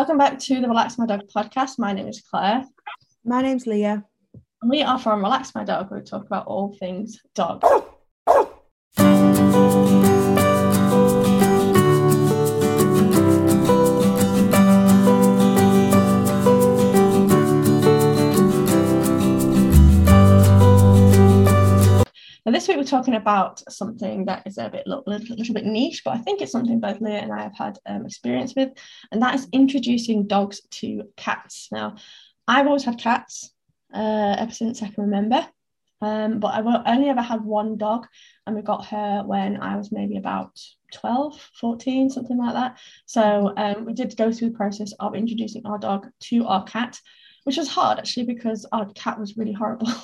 Welcome back to the Relax My Dog podcast. My name is Claire. My name's Leah. And we are from Relax My Dog, where we talk about all things dog. Week we're talking about something that is a bit little, little, little bit niche, but I think it's something both Leah and I have had um, experience with, and that is introducing dogs to cats. Now, I've always had cats uh, ever since I can remember, um, but I've only ever had one dog, and we got her when I was maybe about 12, 14, something like that. So um, we did go through the process of introducing our dog to our cat, which was hard actually because our cat was really horrible.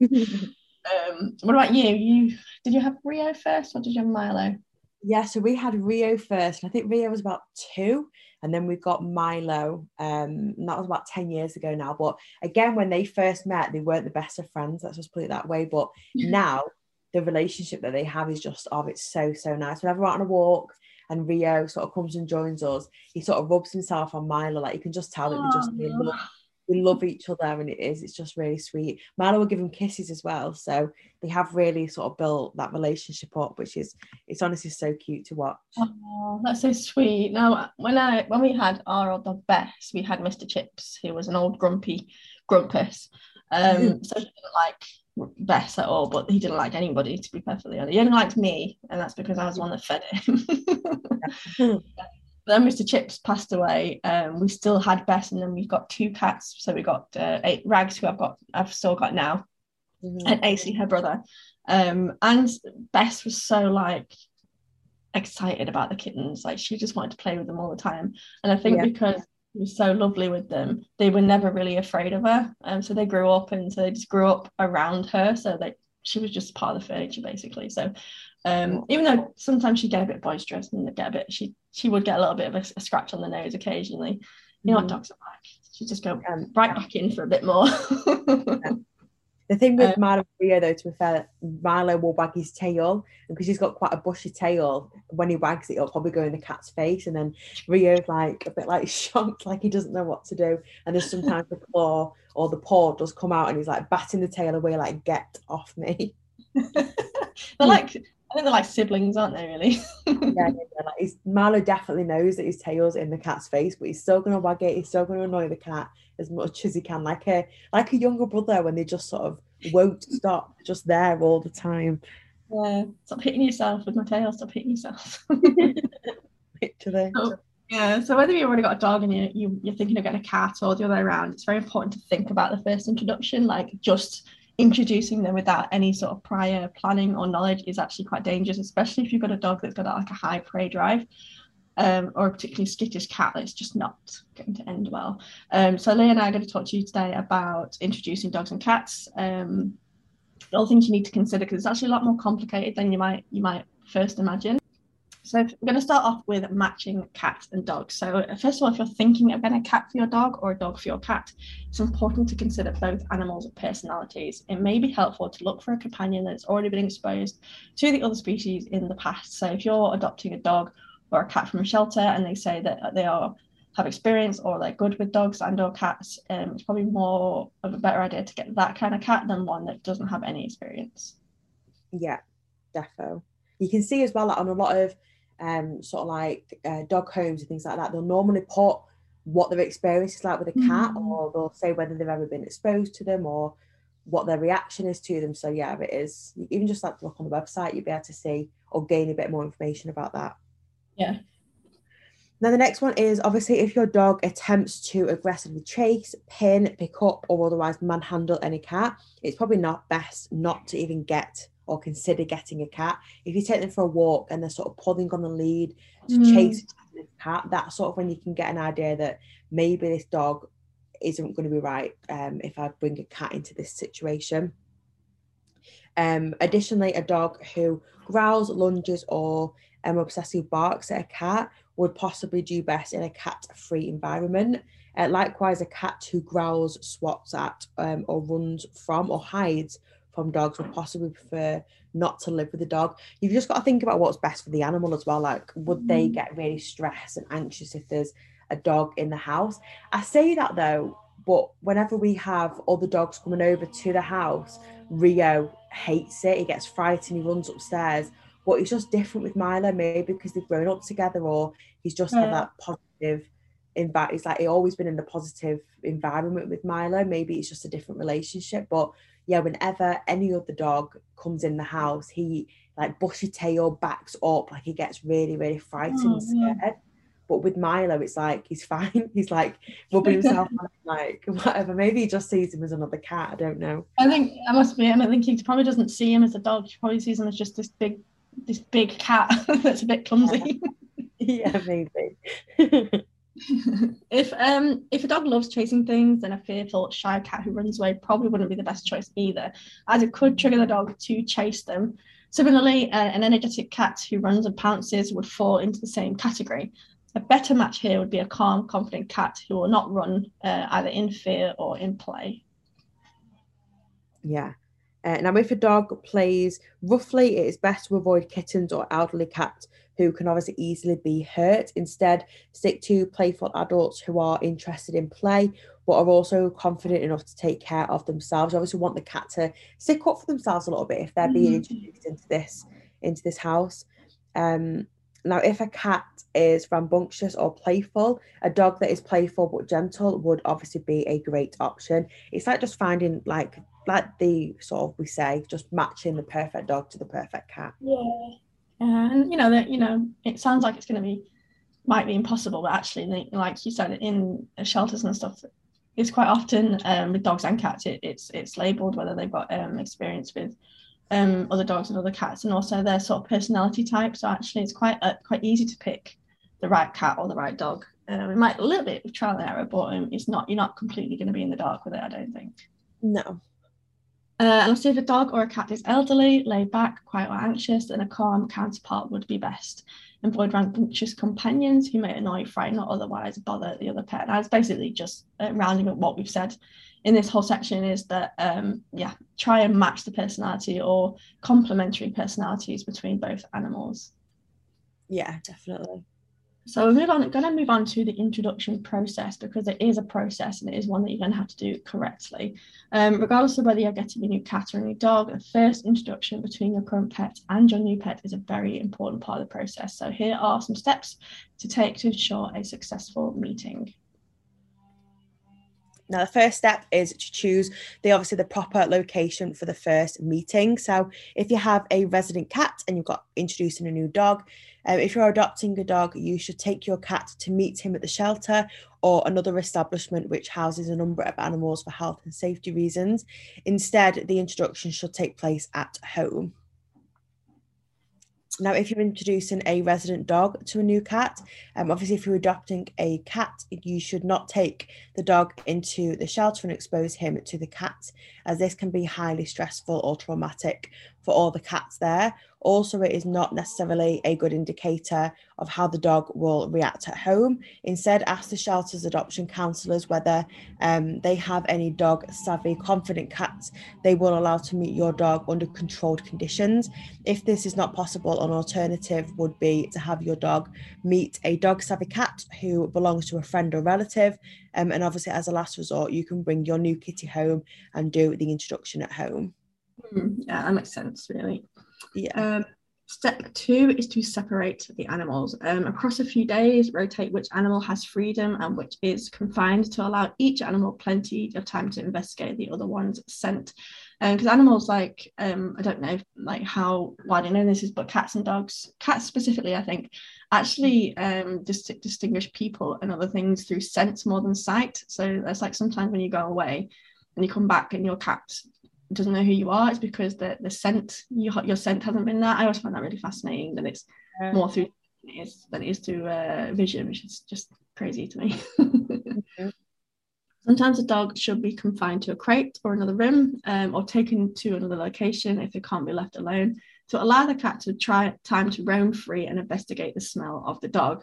Um, what about you? You did you have Rio first or did you have Milo? Yeah, so we had Rio first. I think Rio was about two, and then we got Milo. Um, and that was about 10 years ago now. But again, when they first met, they weren't the best of friends. Let's just put it that way. But now the relationship that they have is just oh, it's so, so nice. Whenever we're out on a walk and Rio sort of comes and joins us, he sort of rubs himself on Milo. Like you can just tell that we just they love we love each other and it is it's just really sweet Milo will give him kisses as well so they have really sort of built that relationship up which is it's honestly so cute to watch oh that's so sweet now when i when we had our old dog bess we had mr chips who was an old grumpy grumpus um mm. so he didn't like Bess at all, but he didn't like anybody to be perfectly honest. He only liked me, and that's because I was the one that fed him. then Mr. Chips passed away. Um, we still had Bess, and then we've got two cats. So we got uh, eight Rags, who I've got, I've still got now, mm-hmm. and AC, her brother. Um, and Bess was so like excited about the kittens, like she just wanted to play with them all the time. And I think yeah. because she was so lovely with them, they were never really afraid of her. Um, so they grew up, and so they just grew up around her. So they she was just part of the furniture basically. So um, even though sometimes she'd get a bit boisterous and get a bit, she she would get a little bit of a, a scratch on the nose occasionally. You know mm. what dogs are like. She'd just go um, right back in for a bit more. The thing with um, Milo Rio, though, to be fair, Milo will wag his tail, and because he's got quite a bushy tail, when he wags it, it'll probably go in the cat's face, and then Rio's like a bit like shocked, like he doesn't know what to do. And there's sometimes the claw or the paw does come out, and he's like batting the tail away, like "Get off me!" they're like I think they're like siblings, aren't they? Really? yeah, yeah, like he's, Marlo definitely knows that his tail's in the cat's face, but he's still gonna wag it. He's still gonna annoy the cat as much as he can, like a like a younger brother when they just sort of won't stop, just there all the time. Yeah, stop hitting yourself with my tail. Stop hitting yourself. Literally. So, yeah. So whether you've already got a dog and you, you you're thinking of getting a cat or the other way around, it's very important to think about the first introduction, like just introducing them without any sort of prior planning or knowledge is actually quite dangerous, especially if you've got a dog that's got like a high prey drive. Um, or a particularly skittish cat, that's just not going to end well. Um, so Leah and I are going to talk to you today about introducing dogs and cats. Um, all things you need to consider because it's actually a lot more complicated than you might you might first imagine. So we're going to start off with matching cats and dogs. So first of all, if you're thinking of getting a cat for your dog or a dog for your cat, it's important to consider both animals' personalities. It may be helpful to look for a companion that's already been exposed to the other species in the past. So if you're adopting a dog or a cat from a shelter and they say that they are have experience or they're good with dogs and or cats, um, it's probably more of a better idea to get that kind of cat than one that doesn't have any experience. Yeah, defo. You can see as well that on a lot of um, sort of like uh, dog homes and things like that, they'll normally put what their experience is like with a cat, mm. or they'll say whether they've ever been exposed to them or what their reaction is to them. So yeah, it is even just like look on the website, you'll be able to see or gain a bit more information about that. Yeah. Now the next one is obviously if your dog attempts to aggressively chase, pin, pick up, or otherwise manhandle any cat, it's probably not best not to even get or consider getting a cat. If you take them for a walk and they're sort of pulling on the lead to mm. chase a cat, that's sort of when you can get an idea that maybe this dog isn't going to be right um, if I bring a cat into this situation. Um, additionally, a dog who growls, lunges, or um, obsessive barks at a cat would possibly do best in a cat free environment. Uh, likewise, a cat who growls, swats at, um, or runs from, or hides from dogs would possibly prefer not to live with a dog. You've just got to think about what's best for the animal as well. Like, would they mm. get really stressed and anxious if there's a dog in the house. I say that though, but whenever we have other dogs coming over to the house, Rio hates it. He gets frightened, he runs upstairs. But it's just different with Milo, maybe because they've grown up together or he's just yeah. had that positive environment. It's like he's always been in a positive environment with Milo. Maybe it's just a different relationship. But yeah, whenever any other dog comes in the house, he like bushy tail backs up, like he gets really, really frightened, oh, scared. Yeah. But with Milo, it's like he's fine. He's like rubbing himself like whatever. Maybe he just sees him as another cat. I don't know. I think I must be him. I think he probably doesn't see him as a dog. He probably sees him as just this big, this big cat that's a bit clumsy. yeah, maybe. if um if a dog loves chasing things, then a fearful, shy cat who runs away probably wouldn't be the best choice either, as it could trigger the dog to chase them. Similarly, uh, an energetic cat who runs and pounces would fall into the same category. A better match here would be a calm, confident cat who will not run uh, either in fear or in play. Yeah. Uh, now, if a dog plays roughly, it is best to avoid kittens or elderly cats who can obviously easily be hurt. Instead, stick to playful adults who are interested in play but are also confident enough to take care of themselves. You obviously want the cat to stick up for themselves a little bit if they're being mm-hmm. introduced into this into this house. Um, now, if a cat is rambunctious or playful, a dog that is playful but gentle would obviously be a great option. It's like just finding like like the sort of we say, just matching the perfect dog to the perfect cat. Yeah, and you know that you know it sounds like it's going to be might be impossible, but actually, like you said, in shelters and stuff, it's quite often um, with dogs and cats. It, it's it's labelled whether they've got um, experience with um, other dogs and other cats, and also their sort of personality type. So actually, it's quite uh, quite easy to pick the right cat or the right dog. Um, it might a little bit of trial and error, but um, it's not you're not completely going to be in the dark with it. I don't think. No. Uh, if a dog or a cat is elderly, laid back, quiet, or anxious, then a calm counterpart would be best. Avoid rambunctious companions who may annoy, frighten, or otherwise bother the other pet. That's basically just uh, rounding up what we've said in this whole section is that um, yeah try and match the personality or complementary personalities between both animals yeah definitely so we're move going to move on to the introduction process because it is a process and it is one that you're going to have to do correctly. Um, regardless of whether you're getting a new cat or a new dog, the first introduction between your current pet and your new pet is a very important part of the process. So here are some steps to take to ensure a successful meeting. Now, the first step is to choose the obviously the proper location for the first meeting. So, if you have a resident cat and you've got introducing a new dog, um, if you're adopting a dog, you should take your cat to meet him at the shelter or another establishment which houses a number of animals for health and safety reasons. Instead, the introduction should take place at home. Now, if you're introducing a resident dog to a new cat, um, obviously, if you're adopting a cat, you should not take the dog into the shelter and expose him to the cat, as this can be highly stressful or traumatic for all the cats there. Also, it is not necessarily a good indicator of how the dog will react at home. Instead, ask the shelter's adoption counsellors whether um, they have any dog savvy, confident cats they will allow to meet your dog under controlled conditions. If this is not possible, an alternative would be to have your dog meet a dog savvy cat who belongs to a friend or relative. Um, and obviously, as a last resort, you can bring your new kitty home and do the introduction at home. Mm, yeah, that makes sense, really. Yeah. Um, step two is to separate the animals. Um, across a few days, rotate which animal has freedom and which is confined to allow each animal plenty of time to investigate the other one's scent. Because um, animals like, um, I don't know like how widely known this is, but cats and dogs, cats specifically, I think, actually um, dis- distinguish people and other things through scent more than sight. So that's like sometimes when you go away and you come back and your cat doesn't know who you are, it's because the the scent your your scent hasn't been there. I always find that really fascinating that it's yeah. more through than it is than it is through uh, vision, which is just crazy to me. mm-hmm. Sometimes a dog should be confined to a crate or another room, um, or taken to another location if it can't be left alone to allow the cat to try time to roam free and investigate the smell of the dog.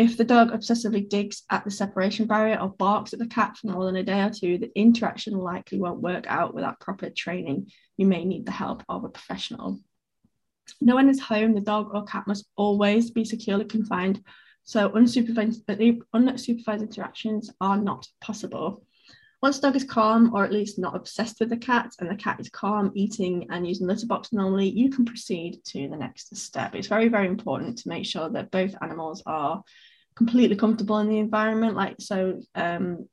If the dog obsessively digs at the separation barrier or barks at the cat for more than a day or two, the interaction likely won't work out without proper training. You may need the help of a professional. No one is home, the dog or cat must always be securely confined So unsupervised, unsupervised interactions are not possible. Once the dog is calm or at least not obsessed with the cat and the cat is calm, eating and using litter box normally, you can proceed to the next step. It's very, very important to make sure that both animals are completely comfortable in the environment. Like so, um,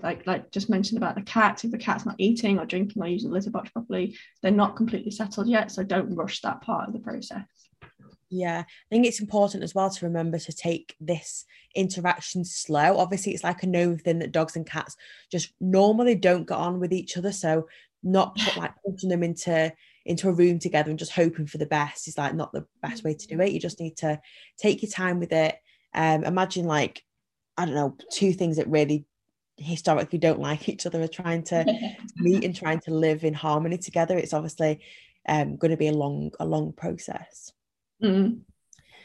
like like just mentioned about the cat. If the cat's not eating or drinking or using the litter box properly, they're not completely settled yet. So don't rush that part of the process. Yeah, I think it's important as well to remember to take this interaction slow. Obviously, it's like a known thing that dogs and cats just normally don't get on with each other. So not put like putting them into into a room together and just hoping for the best is like not the best way to do it. You just need to take your time with it. Um, imagine like I don't know two things that really historically don't like each other are trying to meet and trying to live in harmony together. It's obviously um, going to be a long a long process. Mm.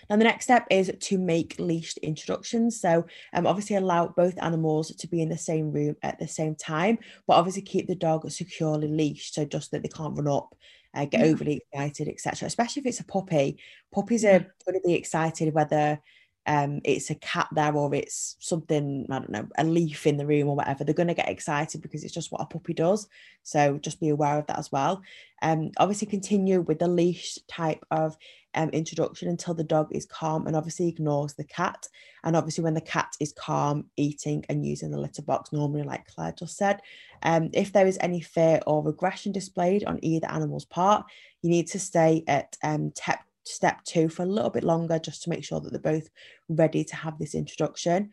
Now, the next step is to make leashed introductions. So, um, obviously, allow both animals to be in the same room at the same time, but obviously keep the dog securely leashed, so just that they can't run up, uh, get yeah. overly excited, etc. Especially if it's a puppy, puppies are going to be excited whether um, it's a cat there or it's something, I don't know, a leaf in the room or whatever, they're going to get excited because it's just what a puppy does. So just be aware of that as well. Um, obviously, continue with the leash type of um, introduction until the dog is calm and obviously ignores the cat. And obviously, when the cat is calm, eating and using the litter box, normally, like Claire just said, um, if there is any fear or aggression displayed on either animal's part, you need to stay at um, tep step two for a little bit longer just to make sure that they're both ready to have this introduction.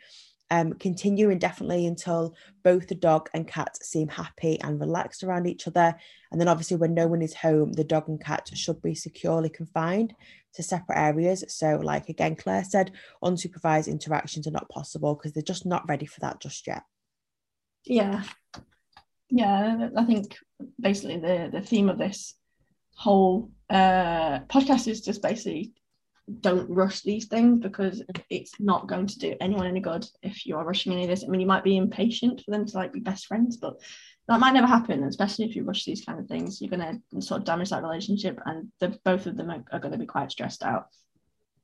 Um, continue indefinitely until both the dog and cat seem happy and relaxed around each other. And then, obviously, when no one is home, the dog and cat should be securely confined to separate areas. So, like again, Claire said, unsupervised interactions are not possible because they're just not ready for that just yet. Yeah. Yeah, I think basically the, the theme of this whole uh, podcast is just basically don't rush these things because it's not going to do anyone any good if you are rushing any of this. I mean, you might be impatient for them to like be best friends, but that might never happen, especially if you rush these kind of things. You're going to sort of damage that relationship, and the, both of them are, are going to be quite stressed out.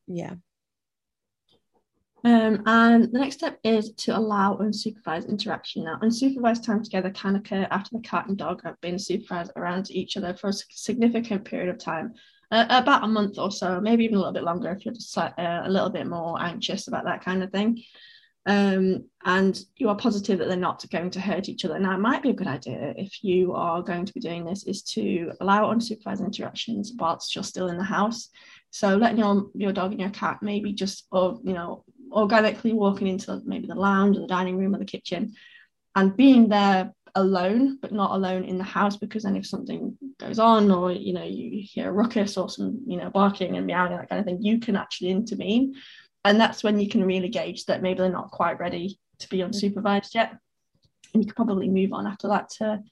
Yeah. Um, and the next step is to allow unsupervised interaction. Now, unsupervised time together can occur after the cat and dog have been supervised around each other for a significant period of time, uh, about a month or so, maybe even a little bit longer if you're just uh, a little bit more anxious about that kind of thing. Um, and you are positive that they're not going to hurt each other. Now, it might be a good idea if you are going to be doing this is to allow unsupervised interactions whilst you're still in the house. So letting your your dog and your cat maybe just or you know organically walking into maybe the lounge or the dining room or the kitchen and being there alone but not alone in the house because then if something goes on or you know you hear a ruckus or some you know barking and meowing that kind of thing you can actually intervene. And that's when you can really gauge that maybe they're not quite ready to be unsupervised mm. yet. And you could probably move on after that to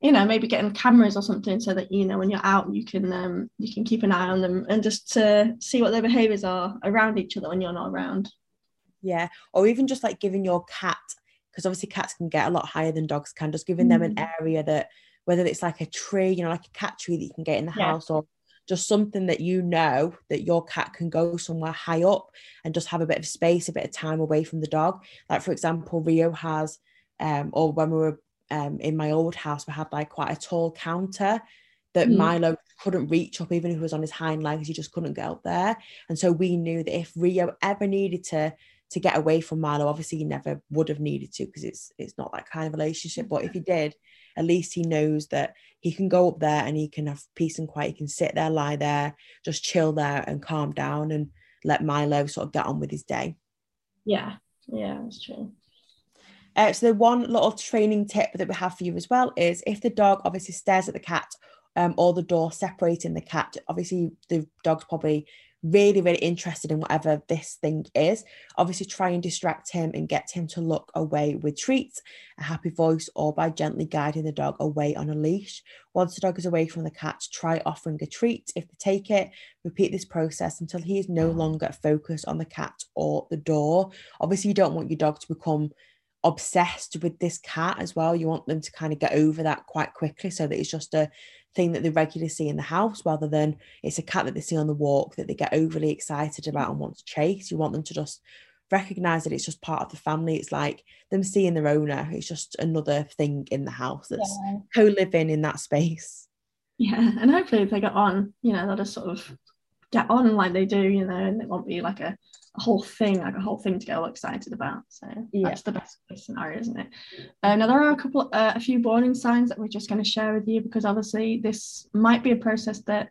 you know maybe getting cameras or something so that you know when you're out you can um you can keep an eye on them and just to see what their behaviors are around each other when you're not around yeah or even just like giving your cat because obviously cats can get a lot higher than dogs can just giving mm. them an mm. area that whether it's like a tree you know like a cat tree that you can get in the yeah. house or just something that you know that your cat can go somewhere high up and just have a bit of space a bit of time away from the dog like for example rio has um or when we were um, in my old house, we had like quite a tall counter that mm. Milo couldn't reach up, even if he was on his hind legs, he just couldn't get up there. And so we knew that if Rio ever needed to to get away from Milo, obviously he never would have needed to because it's it's not that kind of relationship. But if he did, at least he knows that he can go up there and he can have peace and quiet. He can sit there, lie there, just chill there and calm down and let Milo sort of get on with his day. Yeah, yeah, that's true. Uh, so the one little training tip that we have for you as well is if the dog obviously stares at the cat um, or the door separating the cat, obviously the dog's probably really, really interested in whatever this thing is. Obviously, try and distract him and get him to look away with treats, a happy voice, or by gently guiding the dog away on a leash. Once the dog is away from the cat, try offering a treat. If they take it, repeat this process until he is no longer focused on the cat or the door. Obviously, you don't want your dog to become obsessed with this cat as well. You want them to kind of get over that quite quickly so that it's just a thing that they regularly see in the house rather than it's a cat that they see on the walk that they get overly excited about and want to chase. You want them to just recognize that it's just part of the family. It's like them seeing their owner. It's just another thing in the house that's yeah. co-living in that space. Yeah, and hopefully if they get on, you know, they'll just sort of get on like they do, you know, and it won't be like a, a whole thing, like a whole thing to get all excited about. So yeah. that's the best case scenario, isn't it? Uh, now there are a couple, uh, a few warning signs that we're just going to share with you because obviously this might be a process that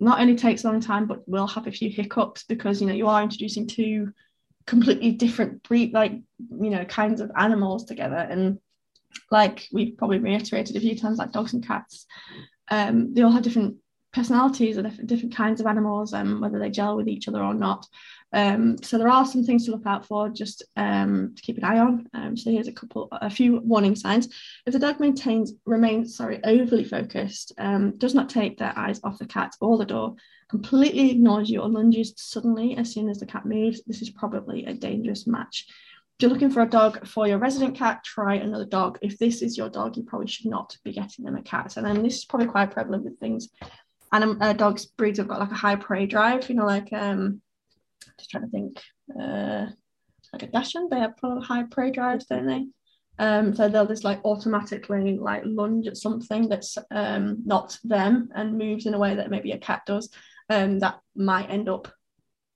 not only takes a long time but will have a few hiccups because you know you are introducing two completely different breed, like you know, kinds of animals together, and like we've probably reiterated a few times, like dogs and cats, um, they all have different personalities or different, kinds of animals, um, whether they gel with each other or not. Um, so there are some things to look out for, just um, to keep an eye on. Um, so here's a couple, a few warning signs. If the dog maintains, remains, sorry, overly focused, um, does not take their eyes off the cat or the door, completely ignores you or lunges suddenly as soon as the cat moves, this is probably a dangerous match. If you're looking for a dog for your resident cat, try another dog. If this is your dog, you probably should not be getting them a cat. And then this is probably quite prevalent with things. And uh, dogs breeds have got like a high prey drive, you know, like um, just trying to think, uh, like a Dachshund, they have high prey drives, don't they? Um, so they'll just like automatically like lunge at something that's um, not them and moves in a way that maybe a cat does um, that might end up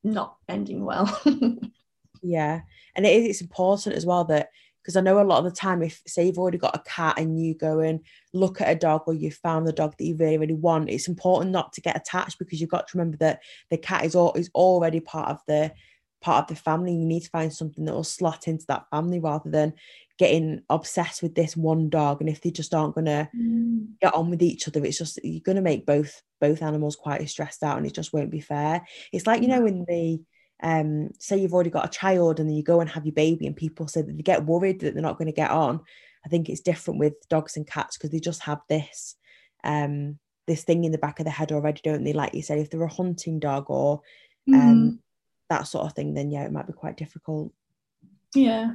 not ending well. yeah, and it is it's important as well that because I know a lot of the time, if say you've already got a cat and you go and look at a dog or you found the dog that you really really want, it's important not to get attached because you've got to remember that the cat is all is already part of the part of the family. You need to find something that will slot into that family rather than getting obsessed with this one dog. And if they just aren't gonna mm. get on with each other, it's just you're gonna make both both animals quite stressed out, and it just won't be fair. It's like you know when the um say you've already got a child and then you go and have your baby, and people say that they get worried that they're not going to get on. I think it's different with dogs and cats because they just have this um this thing in the back of their head already, don't they? Like you said, if they're a hunting dog or um mm that sort of thing, then yeah, it might be quite difficult. Yeah.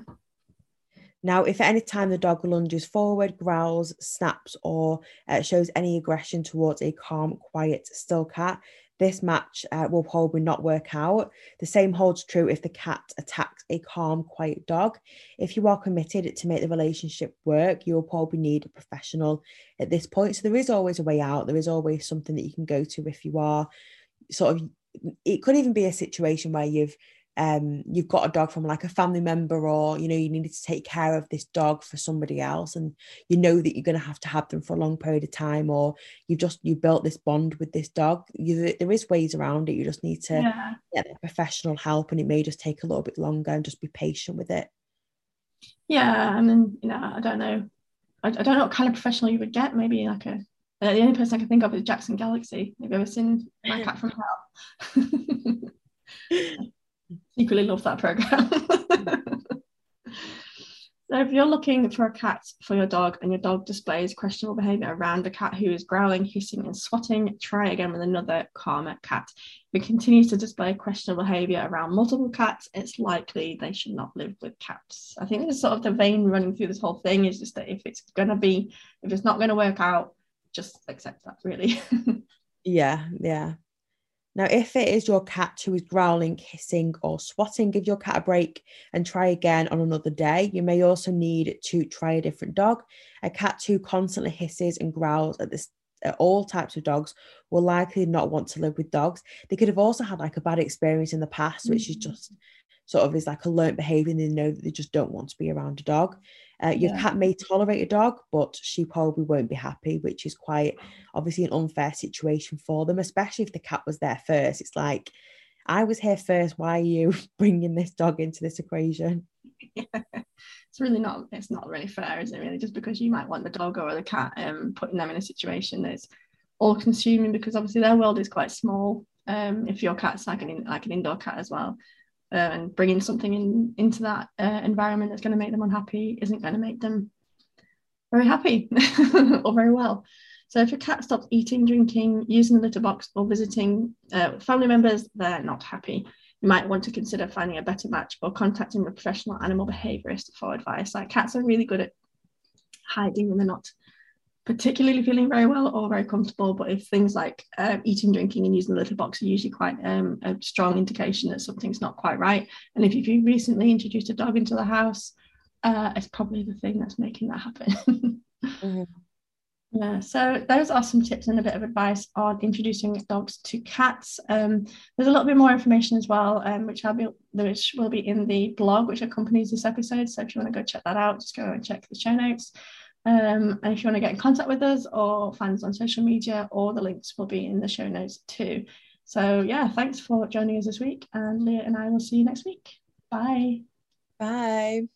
Now, if at any time the dog lunges forward, growls, snaps, or uh, shows any aggression towards a calm, quiet, still cat, this match uh, will probably not work out. The same holds true if the cat attacks a calm, quiet dog. If you are committed to make the relationship work, you will probably need a professional at this point. So there is always a way out. There is always something that you can go to if you are sort of. It could even be a situation where you've um, you've got a dog from like a family member or you know you needed to take care of this dog for somebody else and you know that you're going to have to have them for a long period of time or you've just you built this bond with this dog you, there is ways around it you just need to yeah. get professional help and it may just take a little bit longer and just be patient with it yeah and then you know i don't know I, I don't know what kind of professional you would get maybe like a uh, the only person I can think of is Jackson Galaxy. Have you ever seen My Cat from Hell? Equally love that program. so if you're looking for a cat for your dog and your dog displays questionable behavior around a cat who is growling, hissing, and swatting, try again with another calmer cat. If it continues to display questionable behavior around multiple cats, it's likely they should not live with cats. I think this is sort of the vein running through this whole thing is just that if it's gonna be, if it's not gonna work out, just accept that really. yeah, yeah. Now, if it is your cat who is growling, hissing, or swatting, give your cat a break and try again on another day. You may also need to try a different dog. A cat who constantly hisses and growls at this at all types of dogs will likely not want to live with dogs. They could have also had like a bad experience in the past, which is mm. just sort of is like a learned behavior and they know that they just don't want to be around a dog. Uh, your yeah. cat may tolerate a dog, but she probably won't be happy, which is quite obviously an unfair situation for them, especially if the cat was there first. It's like, I was here first. Why are you bringing this dog into this equation? Yeah. It's really not. It's not really fair, is it? Really, just because you might want the dog or the cat, um, putting them in a situation that's all-consuming because obviously their world is quite small. Um, if your cat's like an like an indoor cat as well, uh, and bringing something in into that uh, environment that's going to make them unhappy isn't going to make them very happy or very well. So if your cat stops eating, drinking, using the litter box, or visiting uh, family members, they're not happy. you might want to consider finding a better match or contacting a professional animal behaviorist for advice. Like cats are really good at hiding when they're not particularly feeling very well or very comfortable. But if things like uh, eating, drinking, and using the litter box are usually quite um, a strong indication that something's not quite right. And if you've recently introduced a dog into the house, uh, it's probably the thing that's making that happen. mm-hmm. Yeah, so those are some tips and a bit of advice on introducing dogs to cats. Um, there's a little bit more information as well, um, which I'll be which will be in the blog which accompanies this episode. So if you want to go check that out, just go and check the show notes. Um, and if you want to get in contact with us or find us on social media, all the links will be in the show notes too. So yeah, thanks for joining us this week, and Leah and I will see you next week. Bye. Bye.